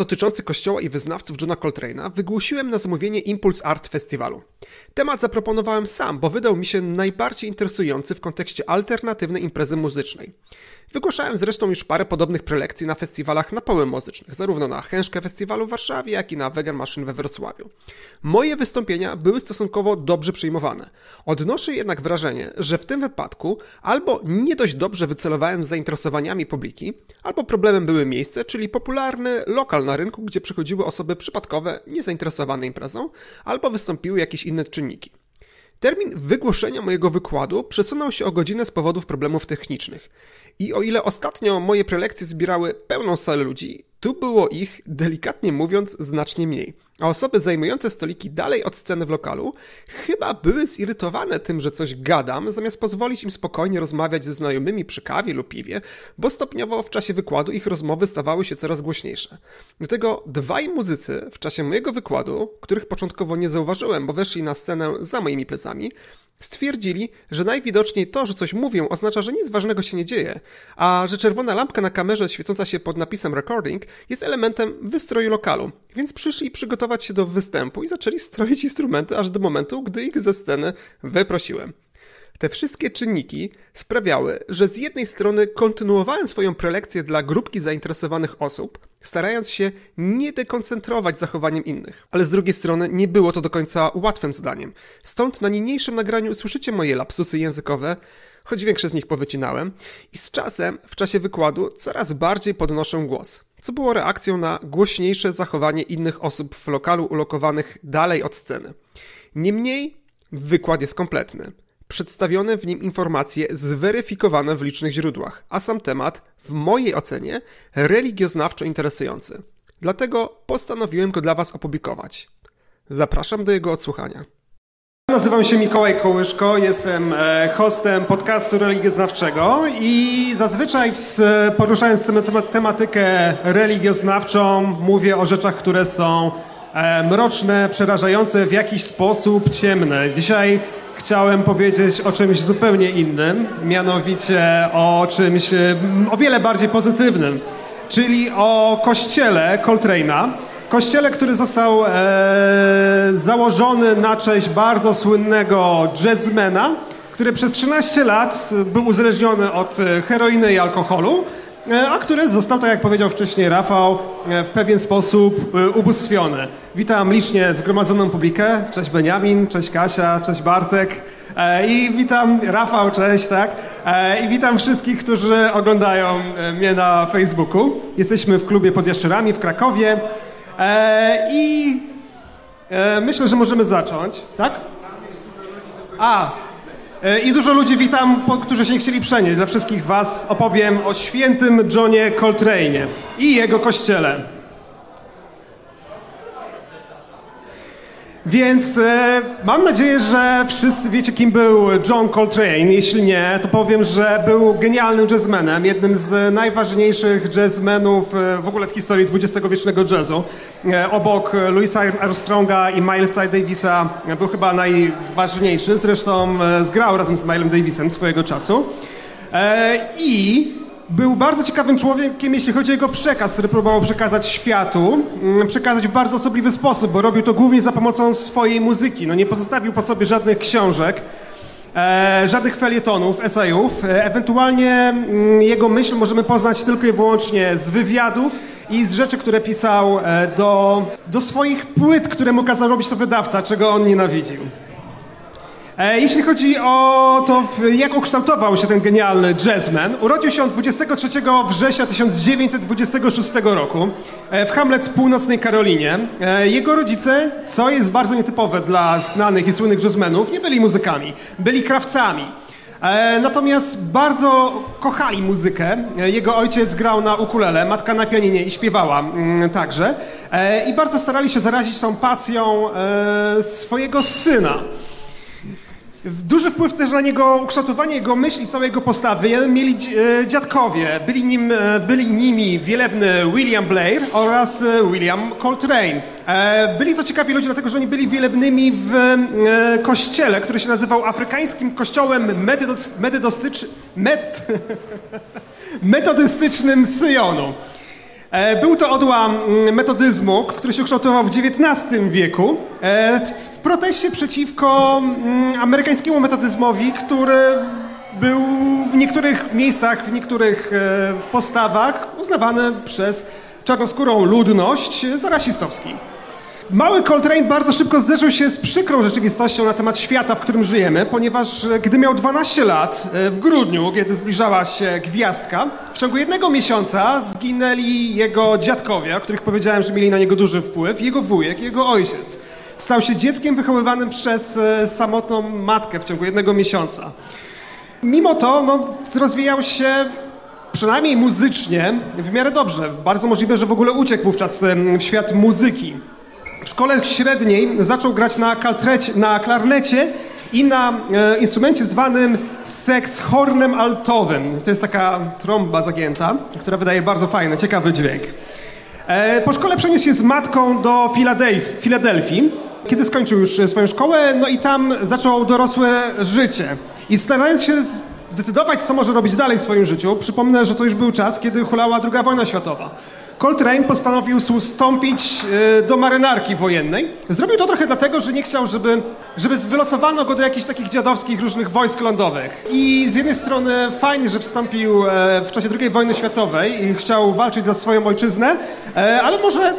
Dotyczący kościoła i wyznawców Johna Coltrane'a wygłosiłem na zamówienie Impulse Art Festiwalu. Temat zaproponowałem sam, bo wydał mi się najbardziej interesujący w kontekście alternatywnej imprezy muzycznej. Wygłaszałem zresztą już parę podobnych prelekcji na festiwalach na poły muzycznych, zarówno na Chężkę Festiwalu w Warszawie, jak i na Vegan Machine we Wrocławiu. Moje wystąpienia były stosunkowo dobrze przyjmowane. Odnoszę jednak wrażenie, że w tym wypadku albo nie dość dobrze wycelowałem z zainteresowaniami publiki, albo problemem były miejsce, czyli popularny lokal na rynku, gdzie przychodziły osoby przypadkowe, niezainteresowane imprezą, albo wystąpiły jakieś inne czynniki. Termin wygłoszenia mojego wykładu przesunął się o godzinę z powodów problemów technicznych. I o ile ostatnio moje prelekcje zbierały pełną salę ludzi, tu było ich, delikatnie mówiąc, znacznie mniej. A osoby zajmujące stoliki dalej od sceny w lokalu chyba były zirytowane tym, że coś gadam, zamiast pozwolić im spokojnie rozmawiać ze znajomymi przy kawie lub piwie, bo stopniowo w czasie wykładu ich rozmowy stawały się coraz głośniejsze. Do tego dwaj muzycy w czasie mojego wykładu, których początkowo nie zauważyłem, bo weszli na scenę za moimi plecami, Stwierdzili, że najwidoczniej to, że coś mówią, oznacza, że nic ważnego się nie dzieje, a że czerwona lampka na kamerze świecąca się pod napisem recording jest elementem wystroju lokalu, więc przyszli przygotować się do występu i zaczęli stroić instrumenty aż do momentu, gdy ich ze sceny wyprosiłem. Te wszystkie czynniki sprawiały, że z jednej strony kontynuowałem swoją prelekcję dla grupki zainteresowanych osób, starając się nie dekoncentrować zachowaniem innych. Ale z drugiej strony nie było to do końca łatwym zadaniem. Stąd na niniejszym nagraniu słyszycie moje lapsusy językowe, choć większe z nich powycinałem, i z czasem, w czasie wykładu, coraz bardziej podnoszę głos, co było reakcją na głośniejsze zachowanie innych osób w lokalu ulokowanych dalej od sceny. Niemniej, wykład jest kompletny przedstawione w nim informacje zweryfikowane w licznych źródłach, a sam temat, w mojej ocenie, religioznawczo interesujący. Dlatego postanowiłem go dla Was opublikować. Zapraszam do jego odsłuchania. Nazywam się Mikołaj Kołyszko, jestem e, hostem podcastu religioznawczego i zazwyczaj poruszając tematykę religioznawczą mówię o rzeczach, które są e, mroczne, przerażające, w jakiś sposób ciemne. Dzisiaj chciałem powiedzieć o czymś zupełnie innym, mianowicie o czymś o wiele bardziej pozytywnym, czyli o kościele Coltrane'a. Kościele, który został e, założony na cześć bardzo słynnego jazzmana, który przez 13 lat był uzależniony od heroiny i alkoholu, E, a który został, tak jak powiedział wcześniej Rafał, e, w pewien sposób e, ubóstwiony. Witam licznie zgromadzoną publikę. Cześć Beniamin, cześć Kasia, cześć Bartek. I witam Rafał, cześć, tak? I witam wszystkich, którzy oglądają mnie na Facebooku. Jesteśmy w klubie pod Jaszczurami w Krakowie. I myślę, że możemy zacząć, tak? A, E, I dużo ludzi witam, którzy się nie chcieli przenieść. Dla wszystkich Was opowiem o świętym Johnie Coltrane'ie i jego kościele. Więc e, mam nadzieję, że wszyscy wiecie, kim był John Coltrane. Jeśli nie, to powiem, że był genialnym jazzmenem, jednym z najważniejszych jazzmenów e, w ogóle w historii XX-wiecznego jazzu. E, obok Louisa Armstronga i Milesa Davisa był chyba najważniejszy. Zresztą e, zgrał razem z Milesem Davisem swojego czasu. E, I był bardzo ciekawym człowiekiem, jeśli chodzi o jego przekaz, który próbował przekazać światu, mm, przekazać w bardzo osobliwy sposób, bo robił to głównie za pomocą swojej muzyki. No nie pozostawił po sobie żadnych książek, e, żadnych felietonów, esejów. E, ewentualnie mm, jego myśl możemy poznać tylko i wyłącznie z wywiadów i z rzeczy, które pisał e, do, do swoich płyt, które mu kazał robić to wydawca, czego on nienawidził. E, jeśli chodzi o to, jak ukształtował się ten genialny jazzman, urodził się on 23 września 1926 roku e, w Hamlet w północnej Karolinie. E, jego rodzice, co jest bardzo nietypowe dla znanych i słynnych jazzmenów, nie byli muzykami, byli krawcami. Natomiast bardzo kochali muzykę. Jego ojciec grał na ukulele, matka na pianinie i śpiewała mm, także. I bardzo starali się zarazić tą pasją swojego syna. Duży wpływ też na niego ukształtowanie jego myśli, całej jego postawy mieli e, dziadkowie. Byli, nim, e, byli nimi wielebny William Blair oraz e, William Coltrane. Byli to ciekawi ludzie, dlatego że oni byli wielebnymi w kościele, który się nazywał Afrykańskim Kościołem Metodystycz, met, Metodystycznym Syjonu. E, był to odłam mm, metodyzmu, który się ukształtował w XIX wieku e, w proteście przeciwko mm, amerykańskiemu metodyzmowi, który był w niektórych miejscach, w niektórych e, postawach uznawany przez czarnoskórą ludność za rasistowski. Mały Coltrane bardzo szybko zderzył się z przykrą rzeczywistością na temat świata, w którym żyjemy, ponieważ e, gdy miał 12 lat, e, w grudniu, kiedy zbliżała się gwiazdka, w ciągu jednego miesiąca zginęli jego dziadkowie, o których powiedziałem, że mieli na niego duży wpływ, jego wujek, jego ojciec. Stał się dzieckiem wychowywanym przez e, samotną matkę w ciągu jednego miesiąca. Mimo to no, rozwijał się przynajmniej muzycznie w miarę dobrze. Bardzo możliwe, że w ogóle uciekł wówczas w świat muzyki. W szkole średniej zaczął grać na, kaltrecie, na klarnecie i na e, instrumencie zwanym sekshornem altowym. To jest taka trąba zagięta, która wydaje bardzo fajny, ciekawy dźwięk. E, po szkole przeniósł się z matką do Filadelf Filadelfii, kiedy skończył już swoją szkołę, no i tam zaczął dorosłe życie. I starając się zdecydować, co może robić dalej w swoim życiu, przypomnę, że to już był czas, kiedy hulała II wojna światowa. Coltrane postanowił wstąpić e, do marynarki wojennej. Zrobił to trochę dlatego, że nie chciał, żeby, żeby wylosowano go do jakichś takich dziadowskich różnych wojsk lądowych. I z jednej strony fajnie, że wstąpił e, w czasie II wojny światowej i chciał walczyć za swoją ojczyznę, e, ale może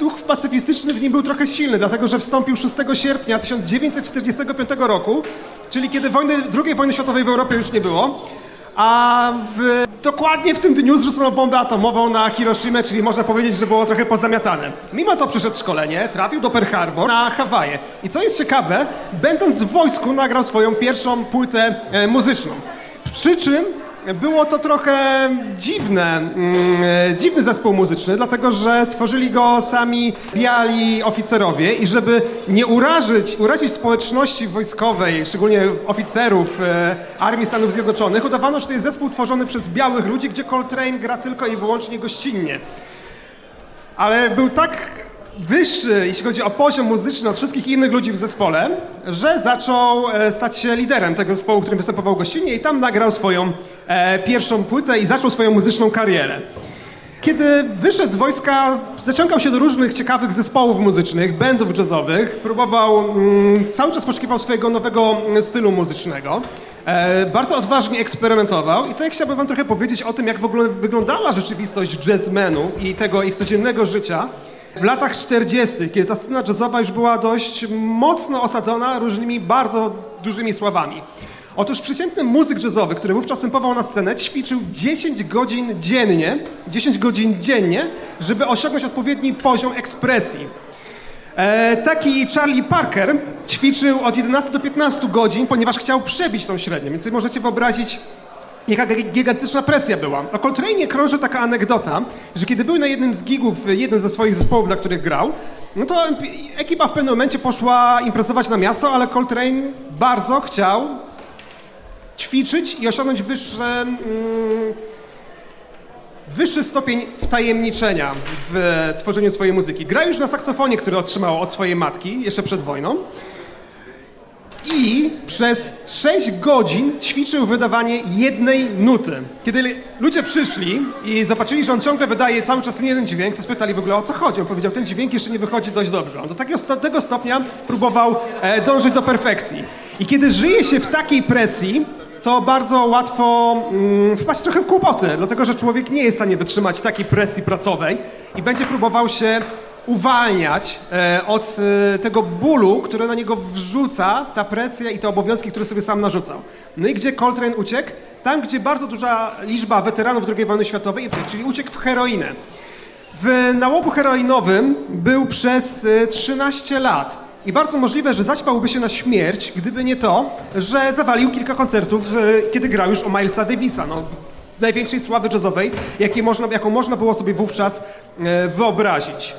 duch pacyfistyczny w nim był trochę silny, dlatego że wstąpił 6 sierpnia 1945 roku, czyli kiedy wojny, II wojny światowej w Europie już nie było a w, dokładnie w tym dniu zrzucono bombę atomową na Hiroshima, czyli można powiedzieć, że było trochę pozamiatane. Mimo to przyszedł szkolenie, trafił do Pearl Harbor na Hawaje. I co jest ciekawe, będąc w wojsku nagrał swoją pierwszą płytę e, muzyczną. Przy czym było to trochę dziwne, mm, dziwny zespół muzyczny, dlatego że tworzyli go sami biali oficerowie i żeby nie urażyć, urazić społeczności wojskowej, szczególnie oficerów e, Armii Stanów Zjednoczonych, udawano, że to jest zespół tworzony przez białych ludzi, gdzie Coltrane gra tylko i wyłącznie gościnnie. Ale był tak wyższy, jeśli chodzi o poziom muzyczny od wszystkich innych ludzi w zespole, że zaczął e, stać się liderem tego zespołu, którym występował gościnnie i tam nagrał swoją e, pierwszą płytę i zaczął swoją muzyczną karierę. Kiedy wyszedł z wojska, zaciągał się do różnych ciekawych zespołów muzycznych, bandów jazzowych, próbował, mm, cały czas poszukiwał swojego nowego mm, stylu muzycznego. E, bardzo odważnie eksperymentował i tutaj chciałbym wam trochę powiedzieć o tym, jak w ogóle wyglądała rzeczywistość jazzmenów i tego ich codziennego życia w latach 40., kiedy ta scena jazzowa już była dość mocno osadzona różnymi bardzo dużymi sławami. Otóż przeciętny muzyk jazzowy, który wówczas występował na scenę, ćwiczył 10 godzin dziennie, 10 godzin dziennie, żeby osiągnąć odpowiedni poziom ekspresji. E, taki Charlie Parker ćwiczył od 11 do 15 godzin, ponieważ chciał przebić tą średnią. Więc możecie wyobrazić, Jaka gigantyczna presja była. O Coltrane krąży taka anegdota, że kiedy był na jednym z gigów, jednym ze swoich zespołów, na których grał, no to ekipa w pewnym momencie poszła imprezować na miasto, ale Coltrane bardzo chciał ćwiczyć i osiągnąć wyższe, mm, wyższy stopień wtajemniczenia w tworzeniu swojej muzyki. Gra już na saksofonie, który otrzymał od swojej matki jeszcze przed wojną i przez 6 godzin ćwiczył wydawanie jednej nuty. Kiedy ludzie przyszli i zobaczyli, że on ciągle wydaje cały czas jeden dźwięk, to spytali w ogóle o co chodzi. On powiedział, ten dźwięk jeszcze nie wychodzi dość dobrze. On do takiego, tego stopnia próbował e, dążyć do perfekcji. I kiedy żyje się w takiej presji, to bardzo łatwo mm, wpaść trochę w kłopoty, dlatego że człowiek nie jest w stanie wytrzymać takiej presji pracowej i będzie próbował się uwalniać e, od e, tego bólu, który na niego wrzuca ta presja i te obowiązki, które sobie sam narzucał. No i gdzie Coltrane uciekł? Tam, gdzie bardzo duża liczba weteranów II wojny światowej, czyli uciekł w heroinę. W nałogu heroinowym był przez 13 e, lat. I bardzo możliwe, że zaćpałby się na śmierć, gdyby nie to, że zawalił kilka koncertów, kiedy grał już o Milesa Davisa, no, największej sławy jazzowej, jaką można było sobie wówczas wyobrazić.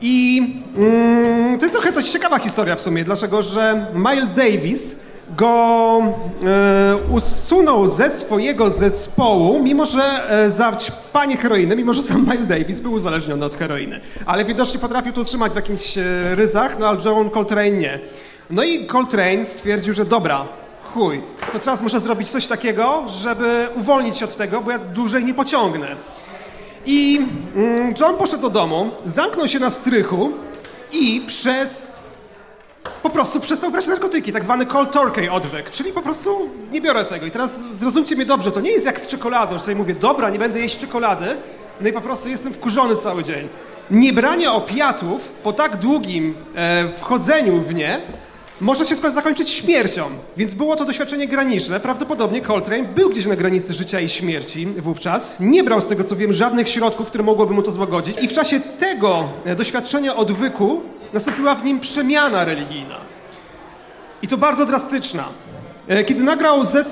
I mm, to jest trochę to ciekawa historia w sumie, dlaczego że Miles Davis go e, usunął ze swojego zespołu, mimo że e, za panie heroiny, mimo że sam Miles Davis był uzależniony od heroiny. Ale widocznie potrafił to utrzymać w jakimś e, ryzach, no ale John Coltrane nie. No i Coltrane stwierdził, że dobra, chuj, to teraz muszę zrobić coś takiego, żeby uwolnić się od tego, bo ja dłużej nie pociągnę. I mm, John poszedł do domu, zamknął się na strychu i przez po prostu przestał brać narkotyki, tak zwany cold turkey odwyk, czyli po prostu nie biorę tego. I teraz zrozumcie mnie dobrze, to nie jest jak z czekoladą, że sobie mówię, dobra, nie będę jeść czekolady, no i po prostu jestem wkurzony cały dzień. Niebranie opiatów po tak długim e, wchodzeniu w nie może się zakończyć śmiercią, więc było to doświadczenie graniczne. Prawdopodobnie Coltrane był gdzieś na granicy życia i śmierci wówczas. Nie brał z tego co wiem żadnych środków, które mogłyby mu to złagodzić. I w czasie tego e, doświadczenia odwyku nastąpiła w nim przemiana religijna. I to bardzo drastyczna. E, kiedy nagrał ze, e,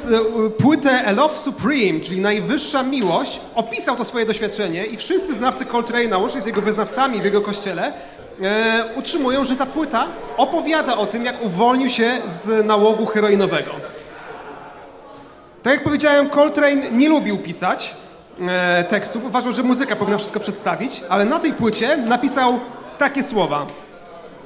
płytę A Love Supreme, czyli Najwyższa Miłość, opisał to swoje doświadczenie i wszyscy znawcy Coltrane'a, łącznie z jego wyznawcami w jego kościele, e, utrzymują, że ta płyta opowiada o tym, jak uwolnił się z nałogu heroinowego. Tak jak powiedziałem, Coltrane nie lubił pisać e, tekstów, uważał, że muzyka powinna wszystko przedstawić, ale na tej płycie napisał takie słowa.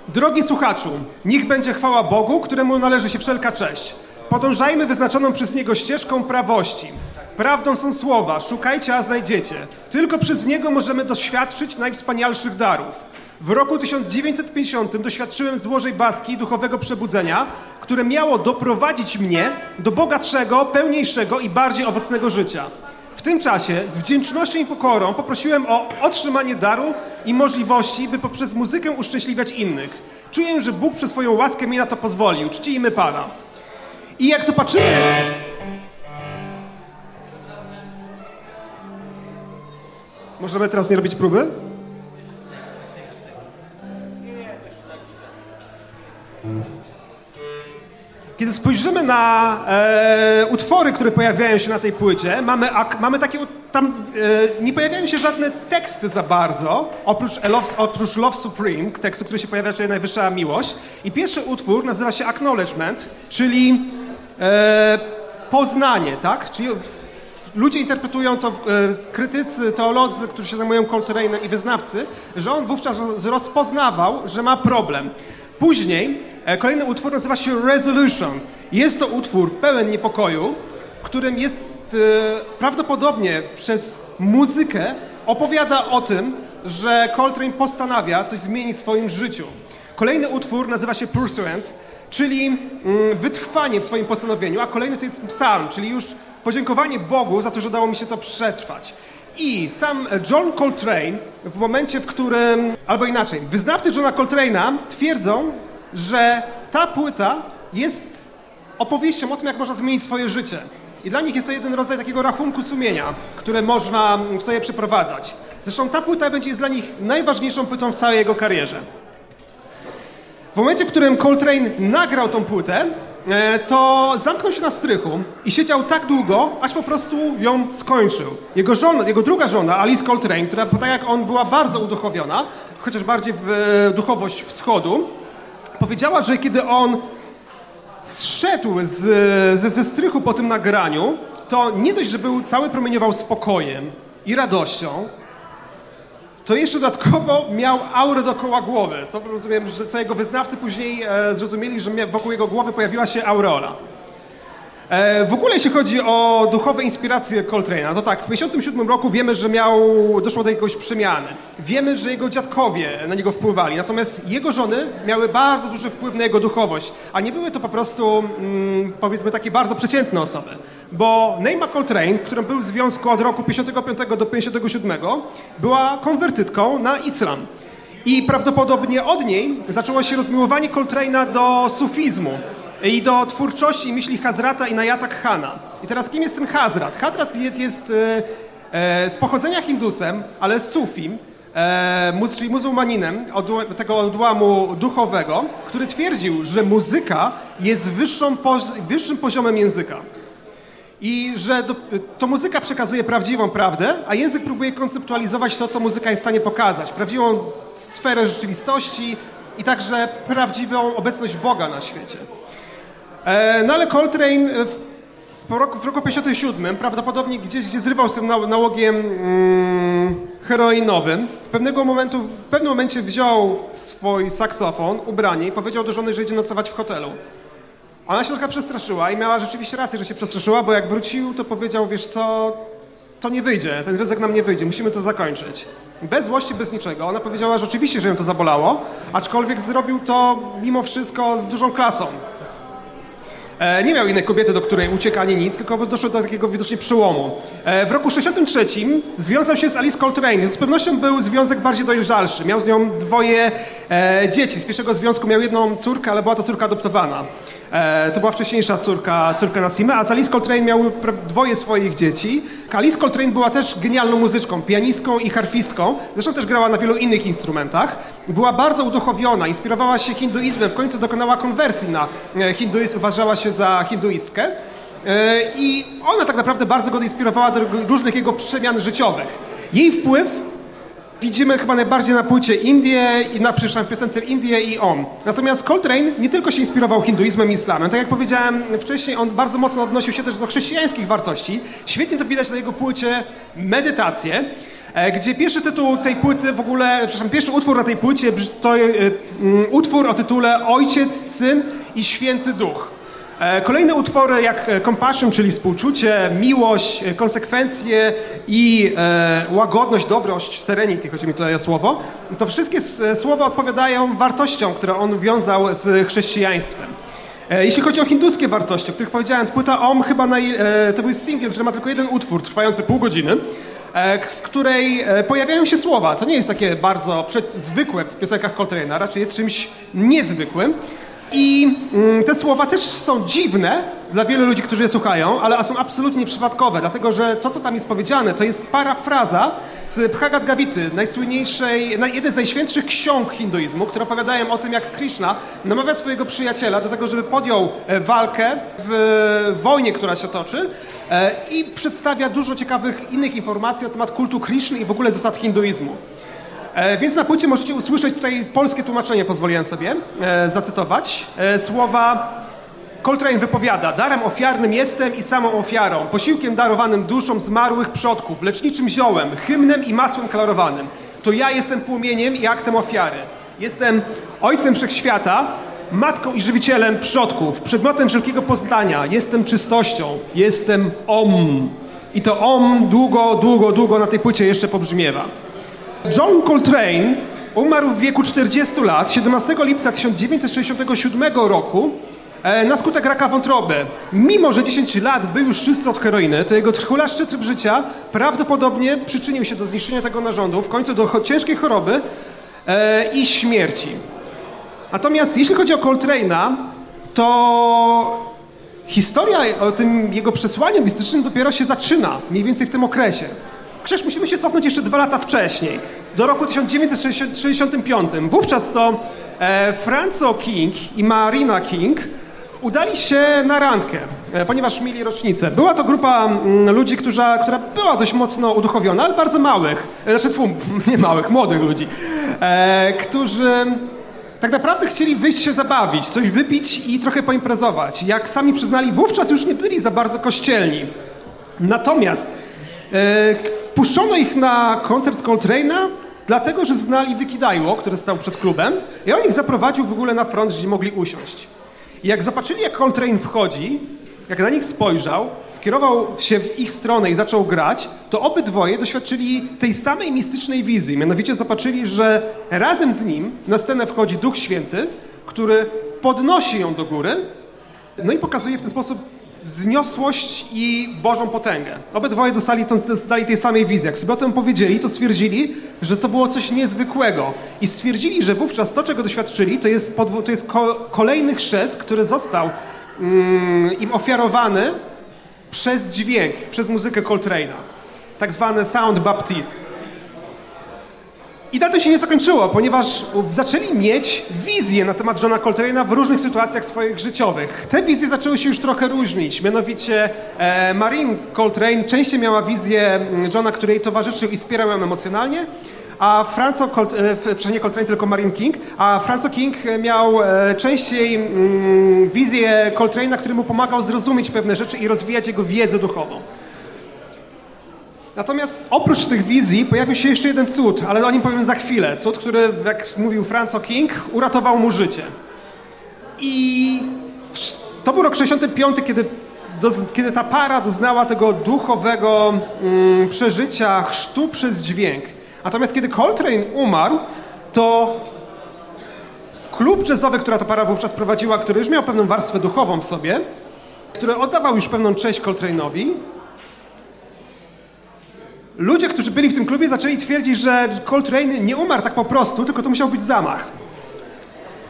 Drogi słuchaczu, niech będzie chwała Bogu, któremu należy się wszelka cześć. Podążajmy wyznaczoną przez Niego ścieżką prawości. Prawdą są słowa, szukajcie, a znajdziecie. Tylko przez Niego możemy doświadczyć najwspanialszych darów. W roku 1950 doświadczyłem złożej baski duchowego przebudzenia, które miało doprowadzić mnie do bogatszego, pełniejszego i bardziej owocnego życia. W tym czasie z wdzięcznością i pokorą poprosiłem o otrzymanie daru i możliwości, by poprzez muzykę uszczęśliwiać innych. Czuję, że Bóg przez swoją łaskę mi na to pozwolił. Czcimy Pana. I jak zobaczymy... Możemy teraz nie robić próby? Kiedy spojrzymy na e, utwory, które pojawiają się na tej płycie, mamy, ak, mamy takie, tam e, nie pojawiają się żadne teksty za bardzo, oprócz, Love, oprócz Love Supreme, tekstu, który się pojawia, czyli Najwyższa Miłość. I pierwszy utwór nazywa się Acknowledgement, czyli e, poznanie, tak? Czyli ludzie interpretują to, e, krytycy, teolodzy, którzy się zajmują Coltrane'em i wyznawcy, że on wówczas rozpoznawał, że ma problem. Później e, kolejny utwór nazywa się Resolution. Jest to utwór pełen niepokoju, w którym jest e, prawdopodobnie przez muzykę opowiada o tym, że Coltrane postanawia coś zmienić w swoim życiu. Kolejny utwór nazywa się Pursuance, czyli mm, wytrwanie w swoim postanowieniu, a kolejny to jest psalm, czyli już podziękowanie Bogu za to, że udało mi się to przetrwać. I sam John Coltrane, w momencie, w którym, albo inaczej, wyznawcy Johna Coltrane'a twierdzą, że ta płyta jest opowieścią o tym, jak można zmienić swoje życie. I dla nich jest to jeden rodzaj takiego rachunku sumienia, które można w sobie przeprowadzać. Zresztą ta płyta będzie jest dla nich najważniejszą płytą w całej jego karierze. W momencie, w którym Coltrane nagrał tą płytę, to zamknął się na strychu i siedział tak długo, aż po prostu ją skończył. Jego, żona, jego druga żona, Alice Coltrane, która tak jak on była bardzo uduchowiona, chociaż bardziej w e, duchowość wschodu, powiedziała, że kiedy on zszedł z, ze, ze strychu po tym nagraniu, to nie dość, że był cały promieniował spokojem i radością, to jeszcze dodatkowo miał aurę dookoła głowy, co rozumiem, że co jego wyznawcy później e, zrozumieli, że wokół jego głowy pojawiła się aureola. E, w ogóle jeśli chodzi o duchowe inspiracje Coltrane'a, to tak, w 1957 roku wiemy, że miał, doszło do jakiegoś przemiany. Wiemy, że jego dziadkowie na niego wpływali, natomiast jego żony miały bardzo duży wpływ na jego duchowość, a nie były to po prostu, mm, powiedzmy, takie bardzo przeciętne osoby. Bo Neima Coltrane, którą był w związku od roku 55 do 57, była konwertytką na islam. I prawdopodobnie od niej zaczęło się rozmiłowanie Coltrane'a do sufizmu i do twórczości myśli Hazrata i Najata Khana. I teraz kim jest ten Hazrat? Hazrat jest e, e, z pochodzenia hindusem, ale sufim, e, czyli muzułmaninem od, tego odłamu duchowego, który twierdził, że muzyka jest wyższą, wyższym poziomem języka. I że do, to muzyka przekazuje prawdziwą prawdę, a język próbuje konceptualizować to, co muzyka jest w stanie pokazać. Prawdziwą sferę rzeczywistości i także prawdziwą obecność Boga na świecie. E, no ale Coltrane w, po roku, w roku 57 prawdopodobnie gdzieś, gdzie zrywał się nałogiem mm, heroinowym, w pewnego momentu, w pewnym momencie wziął swój saksofon, ubranie i powiedział do żony, że idzie nocować w hotelu. Ona się trochę przestraszyła i miała rzeczywiście rację, że się przestraszyła, bo jak wrócił, to powiedział, wiesz co, to nie wyjdzie, ten związek nam nie wyjdzie, musimy to zakończyć. Bez złości, bez niczego. Ona powiedziała, że że ją to zabolało, aczkolwiek zrobił to mimo wszystko z dużą klasą. E, nie miał innej kobiety, do której ucieka ani nic, tylko doszło do takiego widocznie przełomu. E, w roku 63 związał się z Alice Coltrane. Z pewnością był związek bardziej dojrzalszy. Miał z nią dwoje e, dzieci. Z pierwszego związku miał jedną córkę, ale była to córka adoptowana. E, to była wcześniejsza córka, córka Nasima, a z Alice Coltrane miał dwoje swoich dzieci. Alice Coltrane była też genialną muzyczką, pianistką i harfistką. Zresztą też grała na wielu innych instrumentach. Była bardzo uduchowiona, inspirowała się hinduizmem. W końcu dokonała konwersji na e, hinduizm, uważała się za hinduistkę. E, I ona tak naprawdę bardzo go inspirowała do różnych jego przemian życiowych. Jej wpływ widzimy chyba najbardziej na płycie Indie i na przyszłym piosence Indie i On. Natomiast Coltrane nie tylko się inspirował hinduizmem i islamem, tak jak powiedziałem wcześniej, on bardzo mocno odnosił się też do chrześcijańskich wartości. Świetnie to widać na jego płycie Medytacje, e, gdzie pierwszy tytuł tej płyty w ogóle, przepraszam, pierwszy utwór na tej płycie to y, utwór o tytule Ojciec, Syn i Święty Duch. E, kolejne utwory jak e, Compassion, czyli współczucie, miłość, e, konsekwencje i łagodność, dobrość, serenity, chodzi mi tutaj o słowo, to wszystkie słowa odpowiadają wartościom, które on wiązał z chrześcijaństwem. Jeśli chodzi o hinduskie wartości, o których powiedziałem, płyta Om chyba naj, to był singiel, który ma tylko jeden utwór, trwający pół godziny, w której pojawiają się słowa, co nie jest takie bardzo zwykłe w piosenkach Coltrane'a, raczej jest czymś niezwykłym. I mm, te słowa też są dziwne dla wielu ludzi, którzy je słuchają, ale są absolutnie nieprzypadkowe, dlatego że to, co tam jest powiedziane, to jest parafraza z Bhagavad Gavity, najsłynniejszej, jeden z najświętszych ksiąg hinduizmu, które opowiadają o tym, jak Krishna namawia swojego przyjaciela do tego, żeby podjął e, walkę w wojnie, która się toczy e, i przedstawia dużo ciekawych innych informacji na temat kultu Krishny i w ogóle zasad hinduizmu. E, więc na płycie możecie usłyszeć tutaj polskie tłumaczenie, pozwoliłem sobie e, zacytować. E, słowa Coltrane wypowiada, darem ofiarnym jestem i samą ofiarą, posiłkiem darowanym duszom zmarłych przodków, leczniczym ziołem, hymnem i masłem klarowanym. To ja jestem płomieniem i aktem ofiary. Jestem ojcem wszechświata, matką i żywicielem przodków, przedmiotem wszelkiego poznania. Jestem czystością, jestem Om. I to Om długo, długo, długo na tej płycie jeszcze pobrzmiewa. John Coltrane umarł w wieku 40 lat 17 lipca 1967 roku e, na skutek raka wątroby. Mimo, że 10 lat był już czysty od heroiny, to jego trchulaszczy tryb życia prawdopodobnie przyczynił się do zniszczenia tego narządu, w końcu do ciężkiej choroby e, i śmierci. Natomiast jeśli chodzi o Coltrane'a, to historia o tym jego przesłaniu mistycznym dopiero się zaczyna, mniej więcej w tym okresie. Przecież musimy się cofnąć jeszcze dwa lata wcześniej, do roku 1965. Wówczas to e, Franco King i Marina King udali się na randkę, e, ponieważ mieli rocznicę. Była to grupa m, mm, ludzi, która, która była dość mocno uduchowiona, ale bardzo małych, e, znaczy tfu, nie małych, młodych ludzi, e, którzy tak naprawdę chcieli wyjść się zabawić, coś wypić i trochę poimprezować. Jak sami przyznali, wówczas już nie byli za bardzo kościelni. Natomiast e, Wpuszczono ich na koncert Coltrane'a, dlatego że znali Wikidajło, który stał przed klubem i on ich zaprowadził w ogóle na front, gdzie mogli usiąść. I jak zobaczyli, jak Coltrane wchodzi, jak na nich spojrzał, skierował się w ich stronę i zaczął grać, to obydwoje doświadczyli tej samej mistycznej wizji. Mianowicie zobaczyli, że razem z nim na scenę wchodzi Duch Święty, który podnosi ją do góry, no i pokazuje w ten sposób wzniosłość i Bożą potęgę. Obydwoje dostali, dostali tej samej wizji. Jak sobie o tym powiedzieli, to stwierdzili, że to było coś niezwykłego. I stwierdzili, że wówczas to, czego doświadczyli, to jest, to jest ko kolejny chrzest, który został mm, im ofiarowany przez dźwięk, przez muzykę Coltrane'a. Tak zwany sound baptism. I na tym się nie zakończyło, ponieważ zaczęli mieć wizje na temat Johna Coltrane'a w różnych sytuacjach swoich życiowych. Te wizje zaczęły się już trochę różnić. Mianowicie e, Marine Coltrane częściej miała wizję mm, Johna, który jej towarzyszył i wspierał ją emocjonalnie, a Franco, Colt, e, nie Coltrane, tylko Marine King, a Franco King miał e, częściej mm, wizję Coltrane'a, który mu pomagał zrozumieć pewne rzeczy i rozwijać jego wiedzę duchową. Natomiast oprócz tych wizji pojawił się jeszcze jeden cud, ale o nim powiem za chwilę. Cud, który, jak mówił Franco King, uratował mu życie. I to był rok 65, kiedy kiedy ta para doznała tego duchowego mm, przeżycia chrztu przez dźwięk. Natomiast kiedy Coltrane umarł, to klub jazzowy, która ta para wówczas prowadziła, który już miał pewną warstwę duchową w sobie, który oddawał już pewną cześć Coltrane'owi, ludzie, którzy byli w tym klubie, zaczęli twierdzić, że Coltrane nie umarł tak po prostu, tylko to musiał być zamach.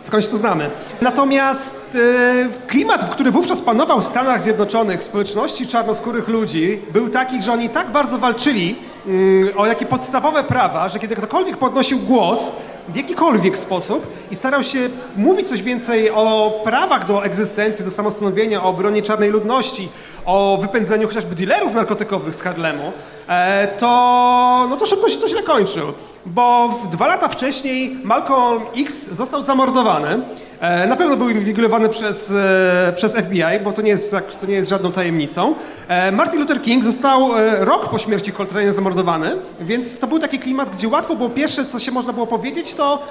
Skądś to znamy. Natomiast e, klimat, który wówczas panował w Stanach Zjednoczonych, w społeczności czarnoskórych ludzi, był taki, że oni tak bardzo walczyli mm, o jakie podstawowe prawa, że kiedy ktokolwiek podnosił głos w jakikolwiek sposób i starał się mówić coś więcej o prawach do egzystencji, do samostanowienia, o obronie czarnej ludności, o wypędzeniu chociażby dealerów narkotykowych z Harlemu, to, no to szybko się to źle kończył bo dwa lata wcześniej Malcolm X został zamordowany. E, na pewno był inwigilowany przez, e, przez FBI, bo to nie, jest, to nie jest żadną tajemnicą. E, Martin Luther King został rok po śmierci Coltrane zamordowany, więc to był taki klimat, gdzie łatwo było pierwsze, co się można było powiedzieć, to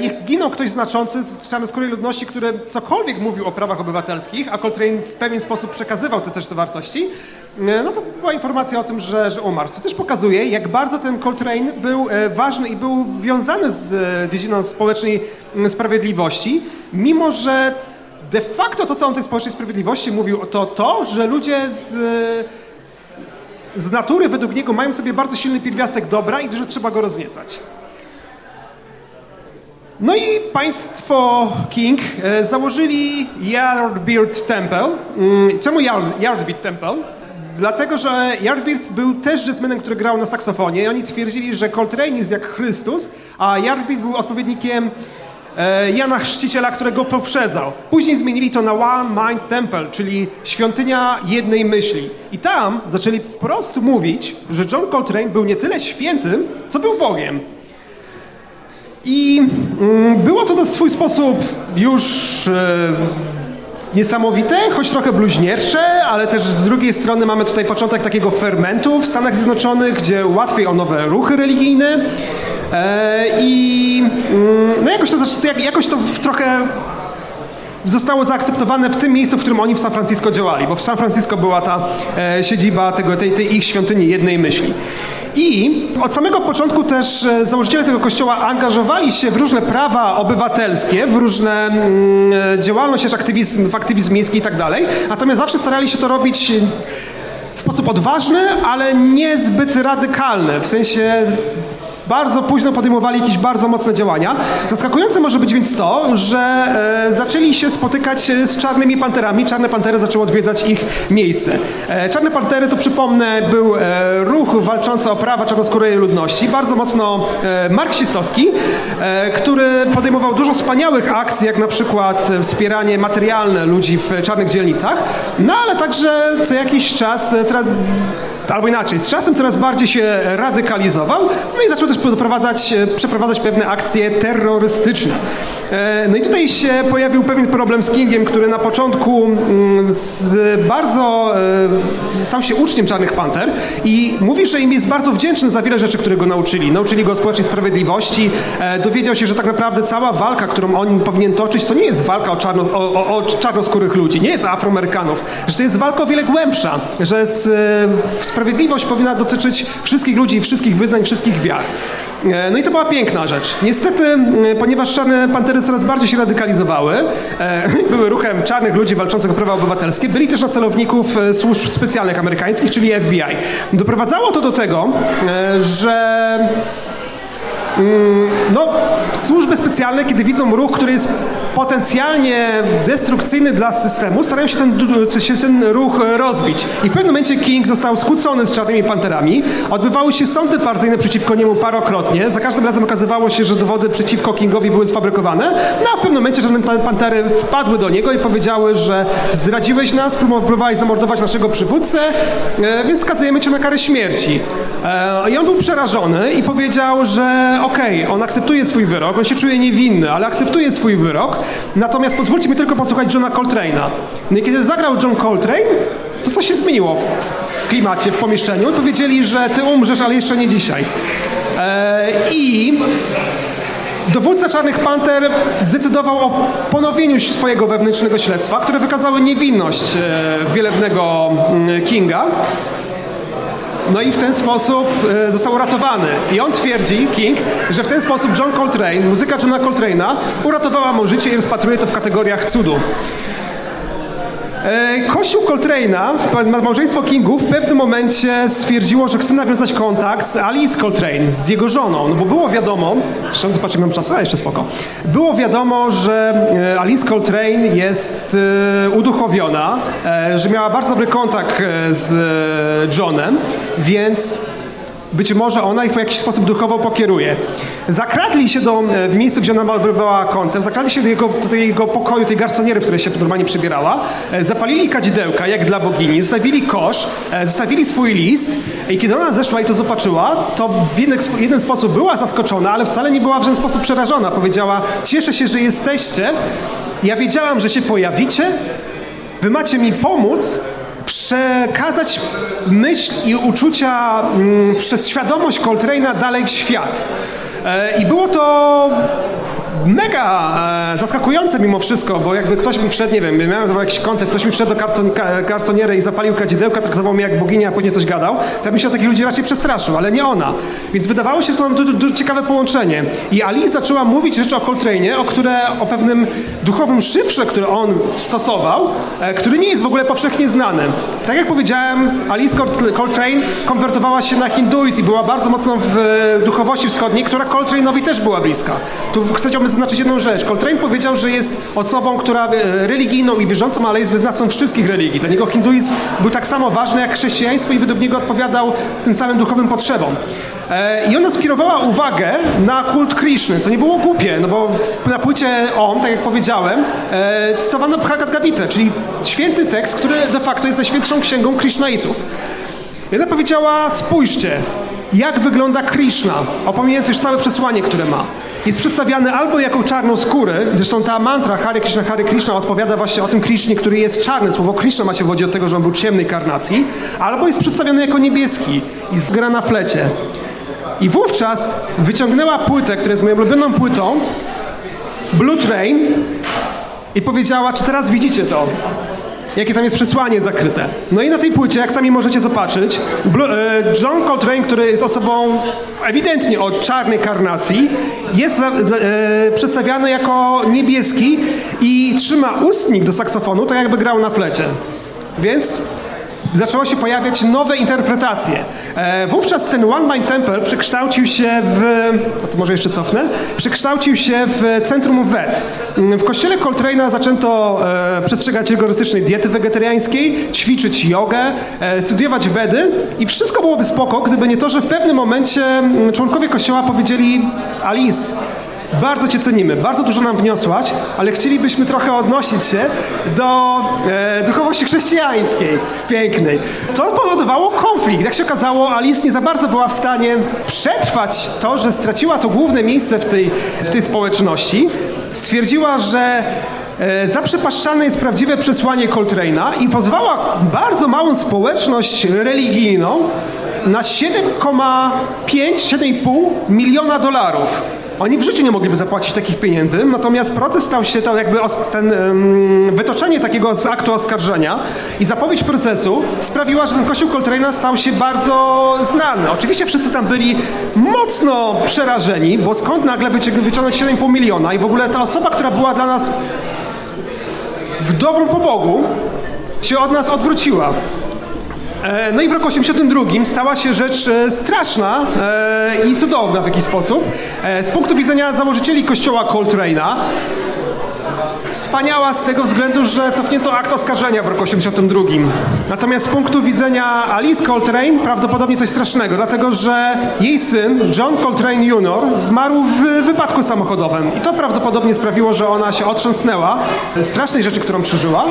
jak ginął ktoś znaczący z czarnoskórej ludności, który cokolwiek mówił o prawach obywatelskich, a Coltrane w pewien sposób przekazywał te też te wartości, no to była informacja o tym, że, że umarł. To też pokazuje, jak bardzo ten Coltrane był ważny i był wiązany z dziedziną społecznej sprawiedliwości mimo że de facto to, co on tej społecznej sprawiedliwości mówił, to to, że ludzie z, z natury według niego mają sobie bardzo silny pierwiastek dobra i że trzeba go rozniecać. No i państwo King e, założyli Yardbird Temple. Mm, czemu Yardbird Temple? Dlatego, że Yardbird był też jazzmenem, który grał na saksofonie i oni twierdzili, że Coltrane jest jak Chrystus, a Yardbird był odpowiednikiem E, Jana Chrzciciela, którego poprzedzał. Później zmienili to na One Mind Temple, czyli świątynia jednej myśli. I tam zaczęli wprost mówić, że John Coltrane był nie tyle świętym, co był Bogiem. I mm, było to na swój sposób już e, niesamowite, choć trochę bluźniercze, ale też z drugiej strony mamy tutaj początek takiego fermentu w Stanach Zjednoczonych, gdzie łatwiej o nowe ruchy religijne. E, I mm, no jakoś to, jakoś to trochę zostało zaakceptowane w tym miejscu, w którym oni w San Francisco działali, bo w San Francisco była ta e, siedziba tego, tej, tej ich świątyni jednej myśli. I od samego początku też e, założyciele tego kościoła angażowali się w różne prawa obywatelskie, w różne mm, działalność, też aktywizm, w aktywizm miejski i tak dalej. Natomiast zawsze starali się to robić w sposób odważny, ale niezbyt radykalny. W sensie bardzo późno podejmowali jakieś bardzo mocne działania. Zaskakujące może być więc to, że e, zaczęli się spotykać z czarnymi panterami. Czarne pantery zaczęły odwiedzać ich miejsce. E, Czarne pantery, to przypomnę, był e, ruch walczący o prawa czarnoskórej ludności, bardzo mocno e, marksistowski, e, który podejmował dużo wspaniałych akcji, jak na przykład wspieranie materialne ludzi w czarnych dzielnicach, no ale także co jakiś czas e, teraz albo inaczej, z czasem coraz bardziej się radykalizował, no i zaczął też doprowadzać, e, przeprowadzać pewne akcje terrorystyczne. E, no i tutaj się pojawił pewien problem z Kingiem, który na początku mm, z bardzo e, stał się uczniem Czarnych Panter i mówi, że im jest bardzo wdzięczny za wiele rzeczy, które go nauczyli. Nauczyli go społecznej sprawiedliwości, dowiedział się, że tak naprawdę cała walka, którą on powinien toczyć, to nie jest walka o, czarno, o, o, czarnoskórych ludzi, nie jest Afroamerykanów, że to jest walka o wiele głębsza, że z, w sprawiedliwość powinna dotyczyć wszystkich ludzi, wszystkich wyznań, wszystkich wiar. E, no i to była piękna rzecz. Niestety, ponieważ czarne pantery coraz bardziej się radykalizowały, e, były ruchem czarnych ludzi walczących o prawa obywatelskie, byli też na celowników e, służb specjalnych amerykańskich, czyli FBI. Doprowadzało to do tego, że mm, no, służby specjalne, kiedy widzą ruch, który jest potencjalnie destrukcyjny dla systemu, starają się ten, się ten ruch rozbić. I w pewnym momencie King został skłócony z Czarnymi Panterami. Odbywały się sądy partyjne przeciwko niemu parokrotnie. Za każdym razem okazywało się, że dowody przeciwko Kingowi były sfabrykowane. No a w pewnym momencie Czarne Pantery wpadły do niego i powiedziały, że zdradziłeś nas, próbowałeś zamordować naszego przywódcę, e, więc skazujemy cię na karę śmierci. E, I on był przerażony i powiedział, że okej, okay, on akceptuje swój wyrok, on się czuje niewinny, ale akceptuje swój wyrok, Natomiast pozwólcie mi tylko posłuchać Johna Coltrane'a. No i kiedy zagrał John Coltrane, to coś się zmieniło w klimacie, w pomieszczeniu. Powiedzieli, że ty umrzesz, ale jeszcze nie dzisiaj. Eee, I Dowódca Czarnych Panter zdecydował o ponowieniu swojego wewnętrznego śledztwa, które wykazało niewinność e, wielebnego mm, Kinga. No i w ten sposób e, został uratowany. I on twierdzi, King, że w ten sposób John Coltrane, muzyka Johna Coltrane'a uratowała mu życie i rozpatruje to w kategoriach cudu. E, Kościół Coltrane'a, małżeństwo Kingów, w pewnym momencie stwierdziło, że chce nawiązać kontakt z Alice Coltrane, z jego żoną, no bo było wiadomo, zresztą zobaczymy mam czas, a jeszcze spoko, było wiadomo, że e, Alice Coltrane jest e, uduchowiona, że miała bardzo dobry kontakt z Johnem, więc być może ona ich w jakiś sposób duchowo pokieruje. Zakradli się do, e, w miejscu, gdzie ona odbywała koncert, zakradli się do jego, do jego pokoju, tej garsoniery, w której się normalnie przybierała, e, zapalili kadzidełka, jak dla bogini, zostawili kosz, e, zostawili swój list i kiedy ona zeszła i to zobaczyła, to w jeden, jeden sposób była zaskoczona, ale wcale nie była w żaden sposób przerażona. Powiedziała, cieszę się, że jesteście, ja wiedziałam, że się pojawicie, wy macie mi pomóc, przekazać myśl i uczucia mm, przez świadomość Coltrane'a dalej w świat. E, I było to mega e, zaskakujące mimo wszystko, bo jakby ktoś mi wszedł, nie wiem, miałem jakiś koncert, ktoś mi wszedł do karton, kartoniery i zapalił kadzidełka, traktował mnie jak boginia, a później coś gadał, to bym się o takich ludzi raczej przestraszył, ale nie ona. Więc wydawało się, że to mam du, ciekawe połączenie. I Ali zaczęła mówić rzeczy o Coltrane, o, które, o pewnym duchowym szyfrze, który on stosował, e, który nie jest w ogóle powszechnie znany. Tak jak powiedziałem, Alice Coltrane konwertowała się na hinduizm i była bardzo mocno w duchowości wschodniej, która Coltrane'owi też była bliska. Tu chciałbym zaznaczyć jedną rzecz. Coltrane powiedział, że jest osobą, która e, religijną i wierzącą, ale jest wyznawcą wszystkich religii. Dla niego hinduizm był tak samo ważny jak chrześcijaństwo i według niego odpowiadał tym samym duchowym potrzebom. E, I ona skierowała uwagę na kult Krishny, co nie było głupie, no bo na płycie OM, tak jak powiedziałem, e, cytowano Bhagavad Gita, czyli święty tekst, który de facto jest najświętszą księgą Krishnaitów. I ona powiedziała, spójrzcie, jak wygląda Krishna, opomijając już całe przesłanie, które ma jest przedstawiany albo jako czarną skórę, zresztą ta mantra Hare Krishna, Hare Krishna odpowiada właśnie o tym Krishnie, który jest czarny. Słowo Krishna ma się wodzi od tego, że on był ciemnej karnacji, albo jest przedstawiany jako niebieski i zgra na flecie. I wówczas wyciągnęła płytę, która jest moją ulubioną płytą, Blue Train i powiedziała, czy teraz widzicie to? Jakie tam jest przesłanie zakryte. No i na tej płycie, jak sami możecie zobaczyć, e, John Coltrane, który jest osobą ewidentnie o czarnej karnacji, jest e, przedstawiany jako niebieski i trzyma ustnik do saksofonu, tak jakby grał na flecie. Więc zaczęło się pojawiać nowe interpretacje. E, wówczas ten One Mind Temple przekształcił się w, to może jeszcze cofnę, przekształcił się w centrum VET. Mm, w kościele Coltrane'a zaczęto e, przestrzegać rygorystycznej diety wegetariańskiej, ćwiczyć jogę, e, studiować Wedy i wszystko byłoby spoko, gdyby nie to, że w pewnym momencie mm, członkowie kościoła powiedzieli Alice, bardzo Cię cenimy, bardzo dużo nam wniosłaś, ale chcielibyśmy trochę odnosić się do e, duchowości chrześcijańskiej, pięknej. To powodowało konflikt. Jak się okazało, Alice nie za bardzo była w stanie przetrwać to, że straciła to główne miejsce w tej, w tej społeczności. Stwierdziła, że e, zaprzepaszczane jest prawdziwe przesłanie Coltrane'a i pozwała bardzo małą społeczność religijną na 7,5-7,5 miliona dolarów. Oni w życiu nie mogliby zapłacić takich pieniędzy, natomiast proces stał się to jakby ten, wytoczenie takiego aktu oskarżenia i zapowiedź procesu sprawiła, że ten kościół Coltrane'a stał się bardzo znany. Oczywiście wszyscy tam byli mocno przerażeni, bo skąd nagle wyciągnąć 7,5 miliona i w ogóle ta osoba, która była dla nas wdową po Bogu, się od nas odwróciła. E, no i w roku 82 stała się rzecz e, straszna e, i cudowna w jakiś sposób. Z punktu widzenia założycieli kościoła Coltrane'a, Wspaniała z tego względu, że cofnięto akt oskarżenia w roku 82. Natomiast z punktu widzenia Alice Coltrane prawdopodobnie coś strasznego, dlatego że jej syn, John Coltrane Jr., zmarł w wypadku samochodowym. I to prawdopodobnie sprawiło, że ona się otrząsnęła strasznej rzeczy, którą przeżyła.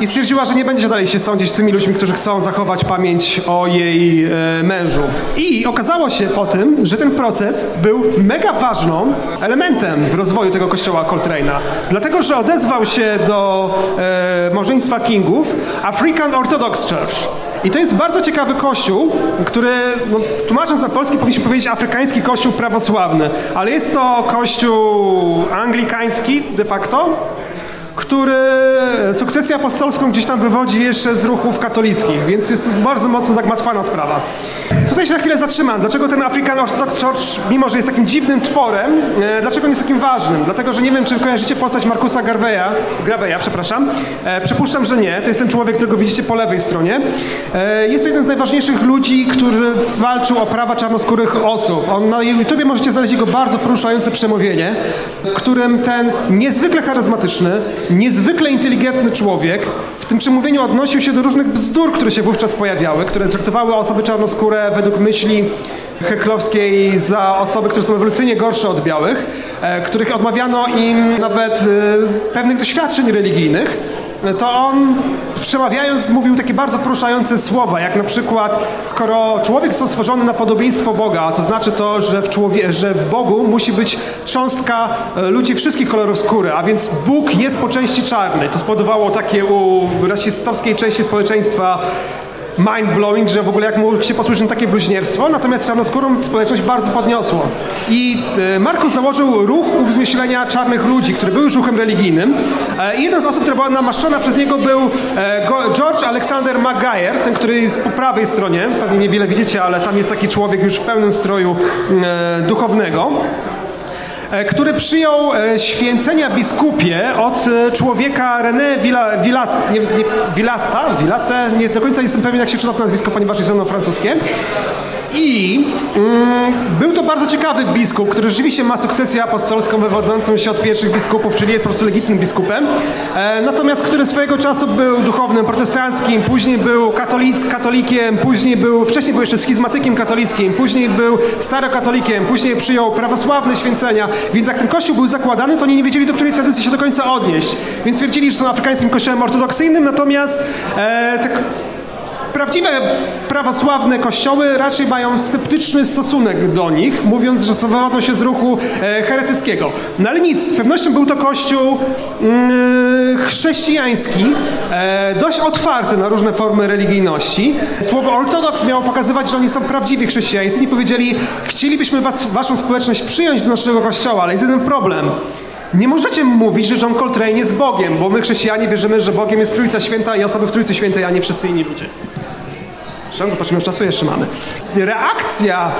I stwierdziła, że nie będzie dalej się sądzić z tymi ludźmi, którzy chcą zachować pamięć o jej e, mężu. I okazało się po tym, że ten proces był mega ważną elementem w rozwoju tego kościoła Coltrane'a. Dlatego, że odezwał się do e, małżeństwa Kingów African Orthodox Church. I to jest bardzo ciekawy kościół, który, no, tłumacząc na polski, powinniśmy powiedzieć afrykański kościół prawosławny, ale jest to kościół anglikański de facto, który sukcesję apostolską gdzieś tam wywodzi jeszcze z ruchów katolickich, więc jest bardzo mocno zagmatwana sprawa. Tutaj się na chwilę zatrzymam. Dlaczego ten African Orthodox Church, mimo że jest takim dziwnym tworem, e, dlaczego nie jest takim ważnym? Dlatego, że nie wiem, czy kojarzycie postać Markusa Garveya, Graveya, przepraszam. E, przypuszczam, że nie. To jest ten człowiek, którego widzicie po lewej stronie. E, jest to jeden z najważniejszych ludzi, który walczył o prawa czarnoskórych osób. On na YouTubie możecie znaleźć jego bardzo poruszające przemówienie, w którym ten niezwykle charyzmatyczny, niezwykle inteligentny człowiek. W tym przemówieniu odnosił się do różnych bzdur, które się wówczas pojawiały, które traktowały osoby czarnoskóre według myśli Heklowskiej za osoby, które są ewolucyjnie gorsze od białych, e, których odmawiano im nawet e, pewnych doświadczeń religijnych, to on przemawiając mówił takie bardzo poruszające słowa, jak na przykład skoro człowiek został stworzony na podobieństwo Boga, to znaczy to, że w, człowie, że w Bogu musi być cząstka e, ludzi wszystkich kolorów skóry, a więc Bóg jest po części czarny. To spowodowało takie u rasistowskiej części społeczeństwa mind-blowing, że w ogóle jak mógł się na takie bluźnierstwo, natomiast czarnoskórą społeczność bardzo podniosło. I e, Markus założył ruch uwznieślenia czarnych ludzi, który był już ruchem religijnym. E, I jedna z osób, która była namaszczona przez niego był e, George Alexander Maguire, ten, który jest po prawej stronie, pewnie niewiele widzicie, ale tam jest taki człowiek już w pełnym stroju duchownego. E, który przyjął e, święcenia biskupie od e, człowieka René Villa, Villa, nie, nie, Villata, nie do końca jestem pewien jak się czyta to nazwisko, ponieważ jest ono francuskie. I mm, był to bardzo ciekawy biskup, który rzeczywiście ma sukcesję apostolską wywodzącą się od pierwszych biskupów, czyli jest po prostu legitnym biskupem. E, natomiast który swojego czasu był duchownym protestanckim, później był katolic, katolikiem, później był, wcześniej był jeszcze schizmatykiem katolickim, później był starokatolikiem, później przyjął prawosławne święcenia, więc jak ten kościół był zakładany, to oni nie wiedzieli, do której tradycji się do końca odnieść. Więc twierdzili, że są afrykańskim kościołem ortodoksyjnym, natomiast e, te prawdziwe prawosławne kościoły raczej mają sceptyczny stosunek do nich, mówiąc, że wywodzą się z ruchu e, heretyckiego. No ale nic, z pewnością był to kościół mm, chrześcijański, e, dość otwarty na różne formy religijności. Słowo ortodoks miało pokazywać, że oni są prawdziwi chrześcijańscy i powiedzieli, chcielibyśmy was, waszą społeczność przyjąć do naszego kościoła, ale jest jeden problem. Nie możecie mówić, że John Coltrane jest Bogiem, bo my chrześcijanie wierzymy, że Bogiem jest Trójca Święta i osoby w Trójcy Świętej, a nie wszyscy inni ludzie. Zobaczymy, ile czasu jeszcze mamy. Reakcja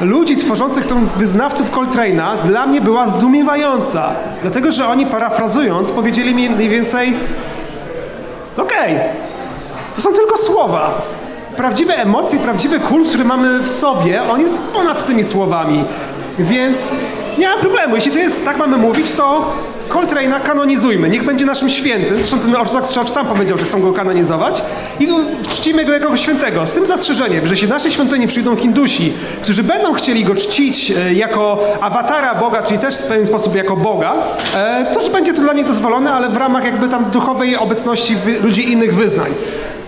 ludzi tworzących tą wyznawców Coltrane'a dla mnie była zdumiewająca. Dlatego, że oni parafrazując powiedzieli mi mniej więcej okej, okay, to są tylko słowa. Prawdziwe emocje, prawdziwy kult, który mamy w sobie, on jest ponad tymi słowami. Więc nie ma problemu. Jeśli to jest, tak mamy mówić, to Coltrane'a kanonizujmy. Niech będzie naszym świętym. Zresztą ten Ortodox Church sam powiedział, że chcą go kanonizować. I czcimy go jako świętego. Z tym zastrzeżeniem, że jeśli w naszej świątyni przyjdą Hindusi, którzy będą chcieli go czcić e, jako awatara Boga, czyli też w pewien sposób jako Boga, e, to że będzie to dla nich dozwolone, ale w ramach jakby tam duchowej obecności ludzi innych wyznań.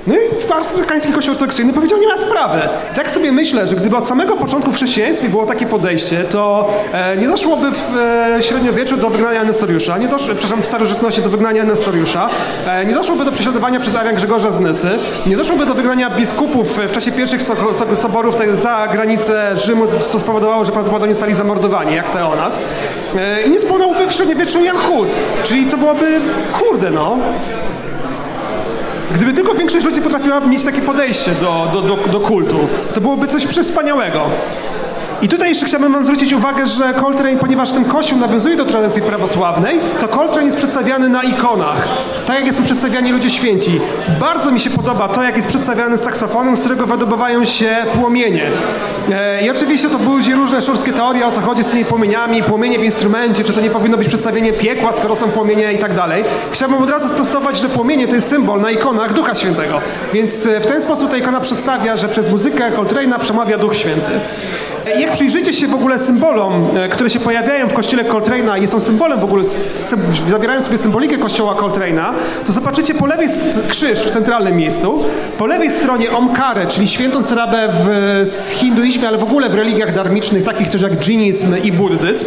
No i afrykański kościół ortodoksyjny powiedział, nie ma sprawy. tak sobie myślę, że gdyby od samego początku w chrześcijaństwie było takie podejście, to e, nie doszłoby w e, średniowieczu do wygnania Nestoriusza, nie doszło, przepraszam, w starożytności do wygnania Nestoriusza, e, nie doszłoby do prześladowania przez Arian Grzegorza z Nysy, nie doszłoby do wygnania biskupów w czasie pierwszych so, so, soborów za granicę Rzymu, co spowodowało, że prawdopodobnie zostali zamordowani, jak te o nas. E, I nie spłonąłby w średniowieczu Jan Hus. Czyli to byłoby, kurde no, Gdyby tylko większość ludzi potrafiła mieć takie podejście do, do, do, do kultu, to byłoby coś przespaniałego. I tutaj jeszcze chciałbym wam zwrócić uwagę, że Coltrane, ponieważ ten kościół nawiązuje do tradycji prawosławnej, to Coltrane jest przedstawiany na ikonach, tak jak są przedstawiani ludzie święci. Bardzo mi się podoba to, jak jest przedstawiany saksofonem, z którego wydobywają się płomienie. E, I oczywiście to budzi różne szurskie teorie, o co chodzi z tymi płomieniami, płomienie w instrumencie, czy to nie powinno być przedstawienie piekła, skoro są płomienie i tak dalej. Chciałbym od razu sprostować, że płomienie to jest symbol na ikonach Ducha Świętego. Więc e, w ten sposób ta ikona przedstawia, że przez muzykę Coltrane'a przemawia Duch Święty. Jak przyjrzycie się w ogóle symbolom, e, które się pojawiają w kościele Coltrane'a i są symbolem w ogóle, zawierają sobie symbolikę kościoła Coltrane'a, to zobaczycie po lewej krzyż w centralnym miejscu, po lewej stronie Omkarę, czyli świętą cerabę w hinduizmie, ale w ogóle w religiach darmicznych, takich też jak dżinizm i buddyzm.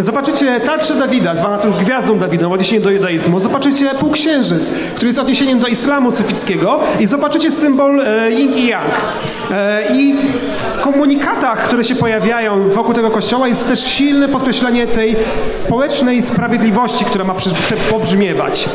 Zobaczycie tarczę Dawida, zwana też gwiazdą Dawida, w odniesieniu do judaizmu. Zobaczycie półksiężyc, który jest odniesieniem do islamu sufickiego i zobaczycie symbol e, yin i yang. E, I w komunikatach, które się pojawiają wokół tego kościoła jest też silne podkreślenie tej społecznej sprawiedliwości, która ma pobrzmiewać.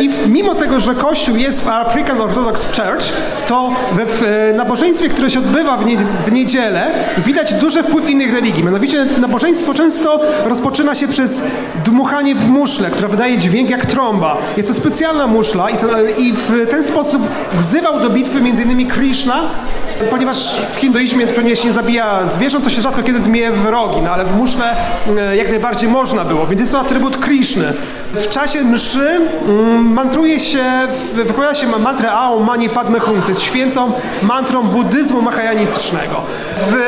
I mimo tego, że Kościół jest w African Orthodox Church, to w nabożeństwie, które się odbywa w, nie, w niedzielę, widać duży wpływ innych religii. Mianowicie nabożeństwo często rozpoczyna się przez dmuchanie w muszlę, która wydaje dźwięk jak trąba. Jest to specjalna muszla i, i w ten sposób wzywał do bitwy m.in. Krishna, ponieważ w hinduizmie pewnie się nie zabija zwierząt, to się rzadko kiedy dmie w rogi, no ale w muszle e, jak najbardziej można było, więc jest to atrybut Krishny. W czasie mszy mm, mantruje się, wypowiada się mantrę Aum Mani Padme Hum, co jest świętą mantrą buddyzmu mahajanistycznego.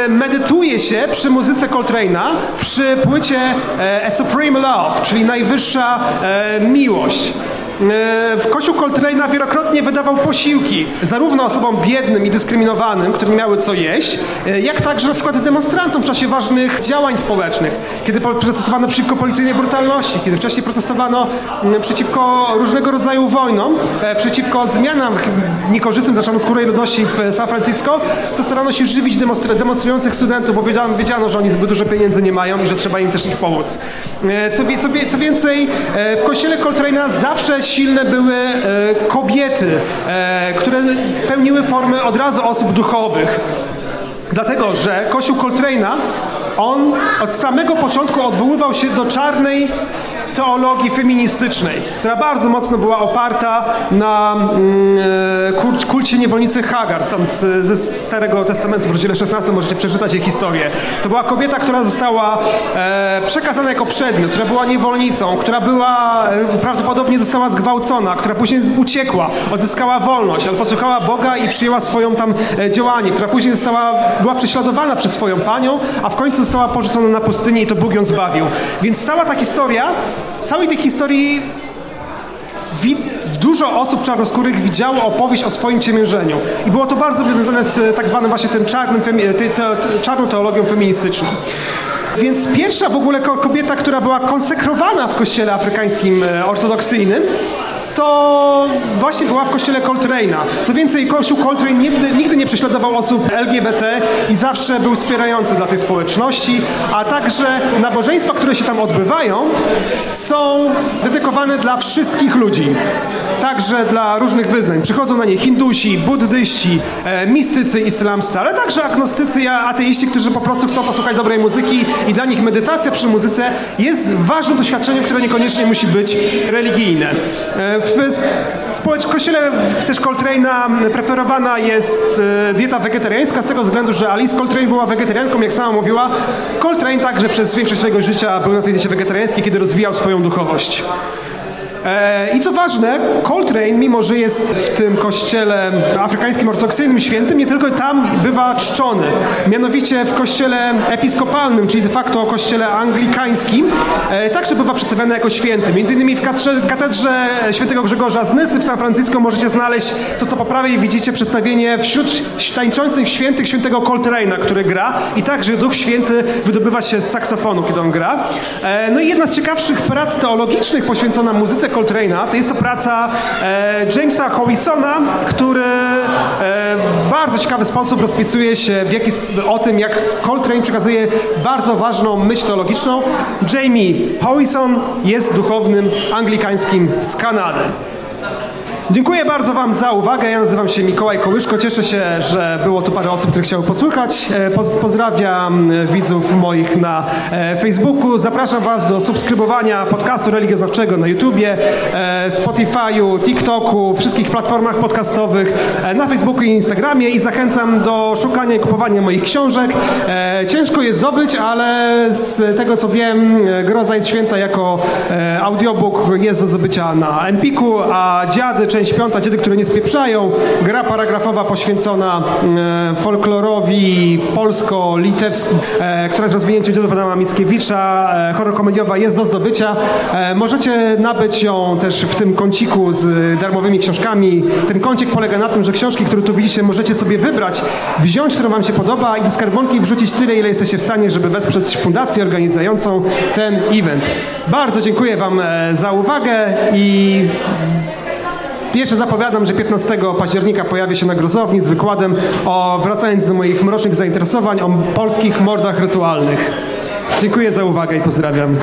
Medytuje się przy muzyce Coltrane'a, przy płycie e, A Supreme Love, czyli najwyższa e, miłość. E, w Kościół Coltrane'a wielokrotnie wydawał posiłki zarówno osobom biednym i dyskryminowanym, które miały co jeść, e, jak także na przykład demonstrantom w czasie ważnych działań społecznych, kiedy protestowano przeciwko policyjnej brutalności, kiedy wcześniej protestowano przeciwko różnego rodzaju wojnom, e, przeciwko zmianom niekorzystnym dla czarnoskórej ludności w San Francisco, to starano się żywić demonstrujących studentów, bo wiedziano, wiedziano, że oni zbyt dużo pieniędzy nie mają i że trzeba im też ich pomóc. Co, co, co więcej, w kościele Coltrane'a zawsze silne były e, kobiety, e, które pełniły formę od razu osób duchowych. Dlatego, że Kościół Coltrane'a, on od samego początku odwoływał się do czarnej teologii feministycznej, która bardzo mocno była oparta na mm, e, kulcie niewolnicy Hagar, tam z, ze Starego Testamentu w rozdziale 16 możecie przeczytać jej historię. To była kobieta, która została e, przekazana jako przedmiot, która była niewolnicą, która była, e, prawdopodobnie została zgwałcona, która później uciekła, odzyskała wolność, ale posłuchała Boga i przyjęła swoją tam e, działanie, która później została, była prześladowana przez swoją panią, a w końcu została porzucona na pustyni i to Bóg ją zbawił. Więc cała ta historia całej tej historii dużo osób czarnoskórych widziało opowieść o swoim ciemiężeniu. I było to bardzo związane z tak zwanym właśnie tym czarnym, czarną teologią feministyczną. Więc pierwsza w ogóle kobieta, która była konsekrowana w kościele afrykańskim e, ortodoksyjnym, to właśnie była w kościele Coltrane'a. Co więcej, kościół Coltrane nigdy, nigdy nie prześladował osób LGBT i zawsze był wspierający dla tej społeczności, a także nabożeństwa, które się tam odbywają, są dedykowane dla wszystkich ludzi także dla różnych wyznań. Przychodzą na nie Hindusi, buddyści, e, mistycy islamscy, ale także agnostycy i ateiści, którzy po prostu chcą posłuchać dobrej muzyki i dla nich medytacja przy muzyce jest ważnym doświadczeniem, które niekoniecznie musi być religijne. E, w kościele też Coltrane'a preferowana jest e, dieta wegetariańska z tego względu, że Alice Coltrane była wegetarianką, jak sama mówiła. Coltrane także przez większość swojego życia był na tej diecie wegetariańskiej, kiedy rozwijał swoją duchowość. E, I co ważne, Coltrane, mimo że jest w tym kościele afrykańskim ortodoksyjnym świętym, nie tylko tam bywa czczony. Mianowicie w kościele episkopalnym, czyli de facto kościele anglikańskim, e, także bywa przedstawiany jako święty. Między innymi w katedrze świętego Grzegorza z Nysy w San Francisco możecie znaleźć to, co po prawej widzicie, przedstawienie wśród tańczących świętych świętego Coltrane'a, który gra i także Duch Święty wydobywa się z saksofonu, kiedy on gra. E, no i jedna z ciekawszych prac teologicznych poświęcona muzyce Coltrane'a, to jest to praca e, Jamesa Howisona, który e, w bardzo ciekawy sposób rozpisuje się w jaki, o tym, jak Coltrane przekazuje bardzo ważną myśl teologiczną. Jamie Howison jest duchownym anglikańskim z Kanady. Dziękuję bardzo Wam za uwagę. Ja nazywam się Mikołaj Kołyszko. Cieszę się, że było tu parę osób, które chciały posłuchać. E, pozdrawiam widzów moich na e, Facebooku. Zapraszam Was do subskrybowania podcastu religioznawczego na YouTubie, e, Spotify'u, TikToku, wszystkich platformach podcastowych, na Facebooku i Instagramie i zachęcam do szukania i kupowania moich książek. Ciężko je zdobyć, ale z tego co wiem, Groza jest święta jako audiobook jest do zdobycia na Empiku, a Dziady, część piąta, Dziedy, które nie spieprzają. Gra paragrafowa poświęcona e, folklorowi polsko-litewskim, e, która jest rozwinięciem dziadów Adama Mickiewicza. E, horror komediowa jest do zdobycia. Możecie nabyć ją też w tym kąciku z darmowymi książkami. Ten kącik polega na tym, że książki, które tu widzicie, możecie sobie wybrać, wziąć, którą wam się podoba i do skarbonki wrzucić tyle, ile jesteście w stanie, żeby wesprzeć fundację organizującą ten event. Bardzo dziękuję wam za uwagę i Pierwsze zapowiadam, że 15 października pojawię się na Grozowni z wykładem o, wracając do moich mrocznych zainteresowań, o polskich mordach rytualnych. Dziękuję za uwagę i pozdrawiam.